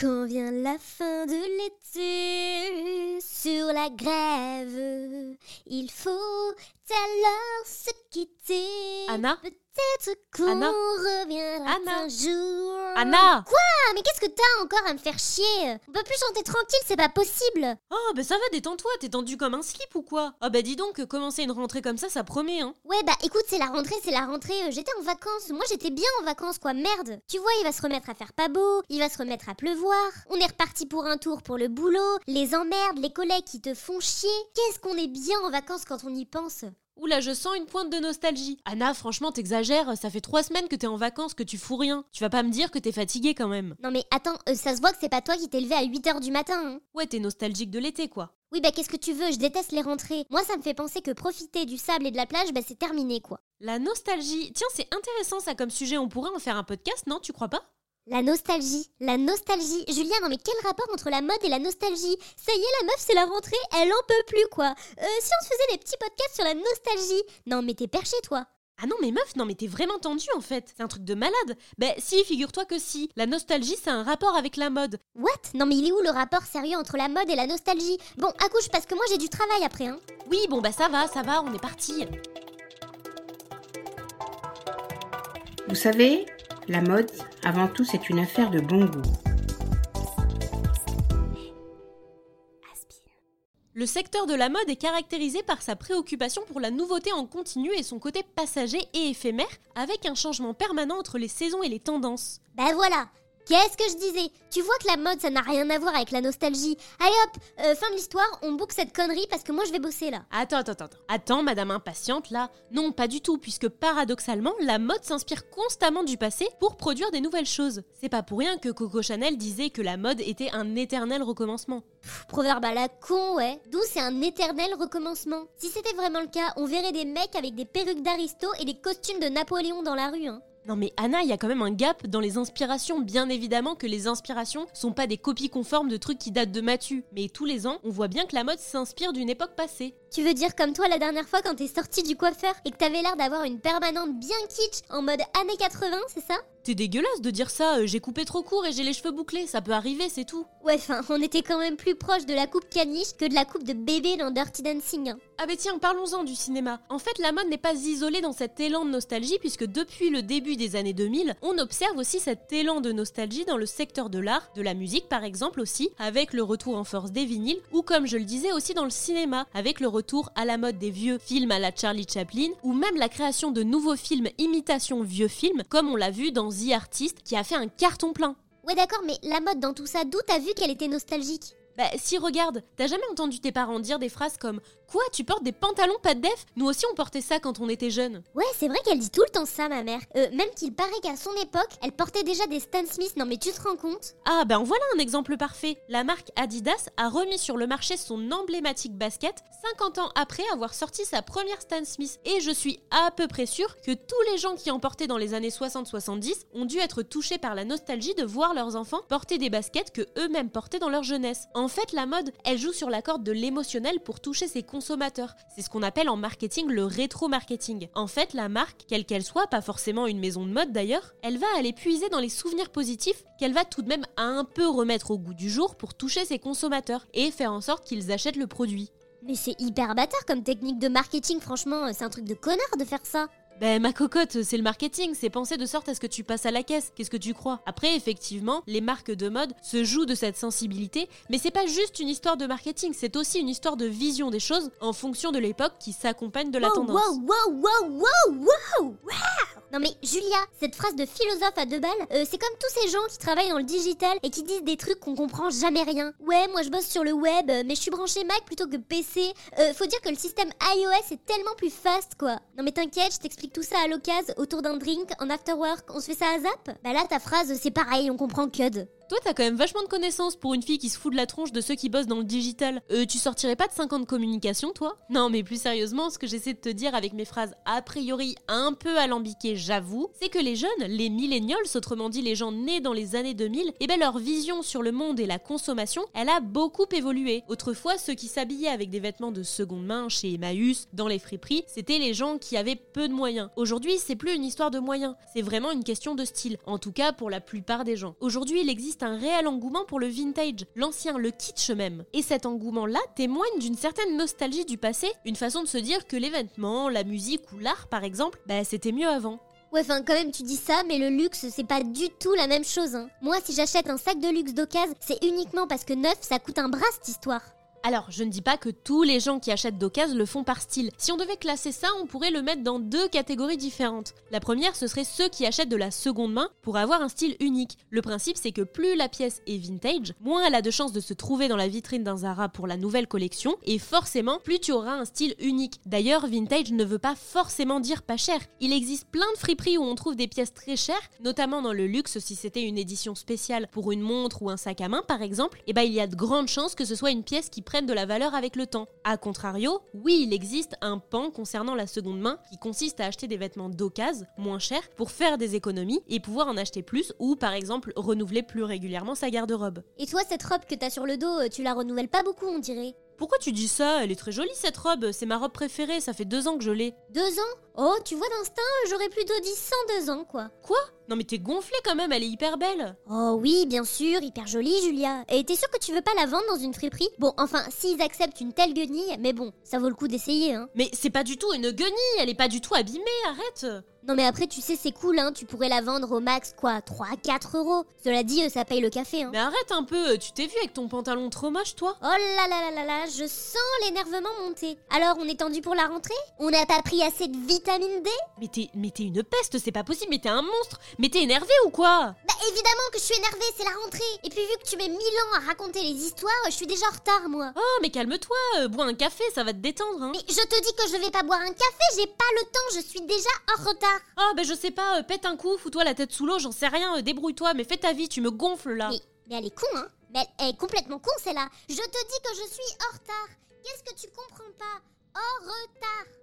Quand vient la fin de l'été, sur la grève, il faut alors se quitter. Peut-être qu'on Anna reviendra Anna un jour. Anna Ah, mais qu'est-ce que t'as encore à me faire chier? On peut plus chanter tranquille, c'est pas possible. Oh, bah ça va, détends-toi, t'es tendu comme un slip ou quoi? Ah bah dis donc, commencer une rentrée comme ça, ça promet, hein. Ouais, bah écoute, c'est la rentrée, c'est la rentrée. euh, J'étais en vacances. Moi, j'étais bien en vacances, quoi. Merde. Tu vois, il va se remettre à faire pas beau. Il va se remettre à pleuvoir. On est reparti pour un tour pour le boulot. Les emmerdes, les collègues qui te font chier. Qu'est-ce qu'on est bien en vacances quand on y pense? Oula, je sens une pointe de nostalgie. Anna, franchement, t'exagères, ça fait trois semaines que t'es en vacances, que tu fous rien. Tu vas pas me dire que t'es fatiguée quand même. Non, mais attends, euh, ça se voit que c'est pas toi qui t'es levé à 8h du matin, hein. Ouais, t'es nostalgique de l'été, quoi. Oui, bah qu'est-ce que tu veux? Je déteste les rentrées. Moi, ça me fait penser que profiter du sable et de la plage, bah c'est terminé, quoi. La nostalgie. Tiens, c'est intéressant ça comme sujet, on pourrait en faire un podcast, non? Tu crois pas? La nostalgie, la nostalgie. Julien, non mais quel rapport entre la mode et la nostalgie? Ça y est, la meuf, c'est la rentrée, elle en peut plus, quoi. Euh, si on se faisait des petits podcasts sur la nostalgie Non, mais t'es perché, toi. Ah non mais meuf, non mais t'es vraiment tendue en fait. C'est un truc de malade. Bah si, figure-toi que si. La nostalgie, c'est un rapport avec la mode. What? Non, mais il est où le rapport sérieux entre la mode et la nostalgie? Bon, accouche, parce que moi j'ai du travail après, hein. Oui, bon bah ça va, ça va, on est parti. Vous savez, la mode, avant tout, c'est une affaire de bon goût. Le secteur de la mode est caractérisé par sa préoccupation pour la nouveauté en continu et son côté passager et éphémère, avec un changement permanent entre les saisons et les tendances. Bah voilà Qu'est-ce que je disais? Tu vois que la mode, ça n'a rien à voir avec la nostalgie. Allez hop, euh, fin de l'histoire, on boucle cette connerie parce que moi je vais bosser là. Attends, attends, attends. Attends, madame impatiente, là. Non, pas du tout, puisque paradoxalement, la mode s'inspire constamment du passé pour produire des nouvelles choses. C'est pas pour rien que Coco Chanel disait que la mode était un éternel recommencement. Pff, proverbe à la con, ouais. D'où c'est un éternel recommencement? Si c'était vraiment le cas, on verrait des mecs avec des perruques d'Aristo et des costumes de Napoléon dans la rue, hein. Non mais Anna, il y a quand même un gap dans les inspirations. Bien évidemment que les inspirations sont pas des copies conformes de trucs qui datent de Mathieu. Mais tous les ans, on voit bien que la mode s'inspire d'une époque passée. Tu veux dire comme toi la dernière fois quand t'es sorti du coiffeur et que t'avais l'air d'avoir une permanente bien kitsch en mode années 80, c'est ça? T'es dégueulasse de dire ça, euh, j'ai coupé trop court et j'ai les cheveux bouclés, ça peut arriver, c'est tout. Ouais, enfin, on était quand même plus proche de la coupe caniche que de la coupe de bébé dans Dirty Dancing. hein. Ah bah tiens, parlons-en du cinéma. En fait, la mode n'est pas isolée dans cet élan de nostalgie puisque depuis le début des années 2000, on observe aussi cet élan de nostalgie dans le secteur de l'art, de la musique par exemple aussi, avec le retour en force des vinyles, ou comme je le disais aussi dans le cinéma, avec le retour à la mode des vieux films à la Charlie Chaplin, ou même la création de nouveaux films imitation vieux films, comme on l'a vu dans The Artist qui a fait un carton plein. Ouais, d'accord, mais la mode dans tout ça, d'où t'as vu qu'elle était nostalgique? Bah si regarde, t'as jamais entendu tes parents dire des phrases comme Quoi, tu portes des pantalons pas de def? Nous aussi on portait ça quand on était jeunes. Ouais, c'est vrai qu'elle dit tout le temps ça, ma mère. Euh, même qu'il paraît qu'à son époque, elle portait déjà des Stan Smith. Non, mais tu te rends compte? Ah ben voilà un exemple parfait. La marque Adidas a remis sur le marché son emblématique basket 50 ans après avoir sorti sa première Stan Smith. Et je suis à peu près sûre que tous les gens qui en portaient dans les années 60-70 ont dû être touchés par la nostalgie de voir leurs enfants porter des baskets que eux-mêmes portaient dans leur jeunesse. En fait, la mode, elle joue sur la corde de l'émotionnel pour toucher ses consommateurs. C'est ce qu'on appelle en marketing le rétro-marketing. En fait, la marque, quelle qu'elle soit, pas forcément une maison de mode d'ailleurs, elle va aller puiser dans les souvenirs positifs qu'elle va tout de même un peu remettre au goût du jour pour toucher ses consommateurs et faire en sorte qu'ils achètent le produit. Mais c'est hyper bâtard comme technique de marketing, franchement, c'est un truc de connard de faire ça. Ben ma cocotte, c'est le marketing, c'est penser de sorte à ce que tu passes à la caisse. Qu'est-ce que tu crois? Après, effectivement, les marques de mode se jouent de cette sensibilité, mais c'est pas juste une histoire de marketing, c'est aussi une histoire de vision des choses en fonction de l'époque qui s'accompagne de la wow, tendance. Wow, wow, wow, wow, wow, wow. Non mais Julia, cette phrase de philosophe à deux balles, euh, c'est comme tous ces gens qui travaillent dans le digital et qui disent des trucs qu'on comprend jamais rien. Ouais, moi je bosse sur le web, euh, mais je suis branché Mac plutôt que PC. Euh, faut dire que le système iOS est tellement plus fast quoi. Non mais t'inquiète, je t'explique tout ça à l'occasion, autour d'un drink, en after work, on se fait ça à zap? Bah là ta phrase c'est pareil, on comprend code. Toi, t'as quand même vachement de connaissances pour une fille qui se fout de la tronche de ceux qui bossent dans le digital. Euh, tu sortirais pas de 5 ans de communication, toi? Non, mais plus sérieusement, ce que j'essaie de te dire avec mes phrases a priori un peu alambiquées, j'avoue, c'est que les jeunes, les millennials, autrement dit les gens nés dans les années 2000, eh ben leur vision sur le monde et la consommation, elle a beaucoup évolué. Autrefois, ceux qui s'habillaient avec des vêtements de seconde main chez Emmaüs, dans les friperies, c'était les gens qui avaient peu de moyens. Aujourd'hui, c'est plus une histoire de moyens, c'est vraiment une question de style, en tout cas pour la plupart des gens. Aujourd'hui, il existe un réel engouement pour le vintage, l'ancien, le kitsch même. Et cet engouement-là témoigne d'une certaine nostalgie du passé, une façon de se dire que les vêtements, la musique ou l'art par exemple, bah c'était mieux avant. Ouais, enfin, quand même, tu dis ça, mais le luxe, c'est pas du tout la même chose. Hein. Moi, si j'achète un sac de luxe d'occasion, c'est uniquement parce que neuf, ça coûte un bras cette histoire. Alors, je ne dis pas que tous les gens qui achètent d'occasion le font par style. Si on devait classer ça, on pourrait le mettre dans deux catégories différentes. La première, ce serait ceux qui achètent de la seconde main pour avoir un style unique. Le principe, c'est que plus la pièce est vintage, moins elle a de chances de se trouver dans la vitrine d'un Zara pour la nouvelle collection, et forcément, plus tu auras un style unique. D'ailleurs, vintage ne veut pas forcément dire pas cher. Il existe plein de friperies où on trouve des pièces très chères, notamment dans le luxe si c'était une édition spéciale pour une montre ou un sac à main par exemple, et bah il y a de grandes chances que ce soit une pièce qui prennent de la valeur avec le temps. A contrario, oui, il existe un pan concernant la seconde main qui consiste à acheter des vêtements d'occasion, moins chers, pour faire des économies et pouvoir en acheter plus ou par exemple renouveler plus régulièrement sa garde-robe. Et toi, cette robe que t'as sur le dos, euh, tu la renouvelles pas beaucoup, on dirait. Pourquoi tu dis ça? Elle est très jolie cette robe, c'est ma robe préférée, ça fait deux ans que je l'ai. Deux ans? Oh, tu vois, d'instinct, j'aurais plutôt dit 102 ans, quoi. Quoi? Non mais t'es gonflée quand même, elle est hyper belle. Oh oui, bien sûr, hyper jolie, Julia. Et t'es sûre que tu veux pas la vendre dans une friperie? Bon, enfin, s'ils acceptent une telle guenille, mais bon, ça vaut le coup d'essayer, hein. Mais c'est pas du tout une guenille, elle est pas du tout abîmée, arrête Non mais après, tu sais, c'est cool, hein, tu pourrais la vendre au max, quoi, 3 à 4 euros. Cela dit, euh, ça paye le café, hein. Mais arrête un peu, tu t'es vu avec ton pantalon trop moche toi? Oh là là là là là, je sens l'énervement monter. Alors, on est tendu pour la rentrée? On n'a pas pris assez de vitamine D? Mais t'es mais t'es une peste, c'est pas possible, mais t'es un monstre Mais t'es énervé ou quoi? Bah évidemment que je suis énervée, c'est la rentrée. Et puis vu que tu mets mille ans à raconter les histoires, je suis déjà en retard, moi. Oh mais calme-toi, euh, bois un café, ça va te détendre hein Mais je te dis que je vais pas boire un café, j'ai pas le temps, je suis déjà en retard. Oh ben je sais pas, euh, pète un coup, fous-toi la tête sous l'eau, j'en sais rien, euh, débrouille-toi, mais fais ta vie, tu me gonfles là. Mais, mais elle est con, hein. Mais elle, elle est complètement con, celle-là. Je te dis que je suis en retard. Qu'est-ce que tu comprends pas? En retard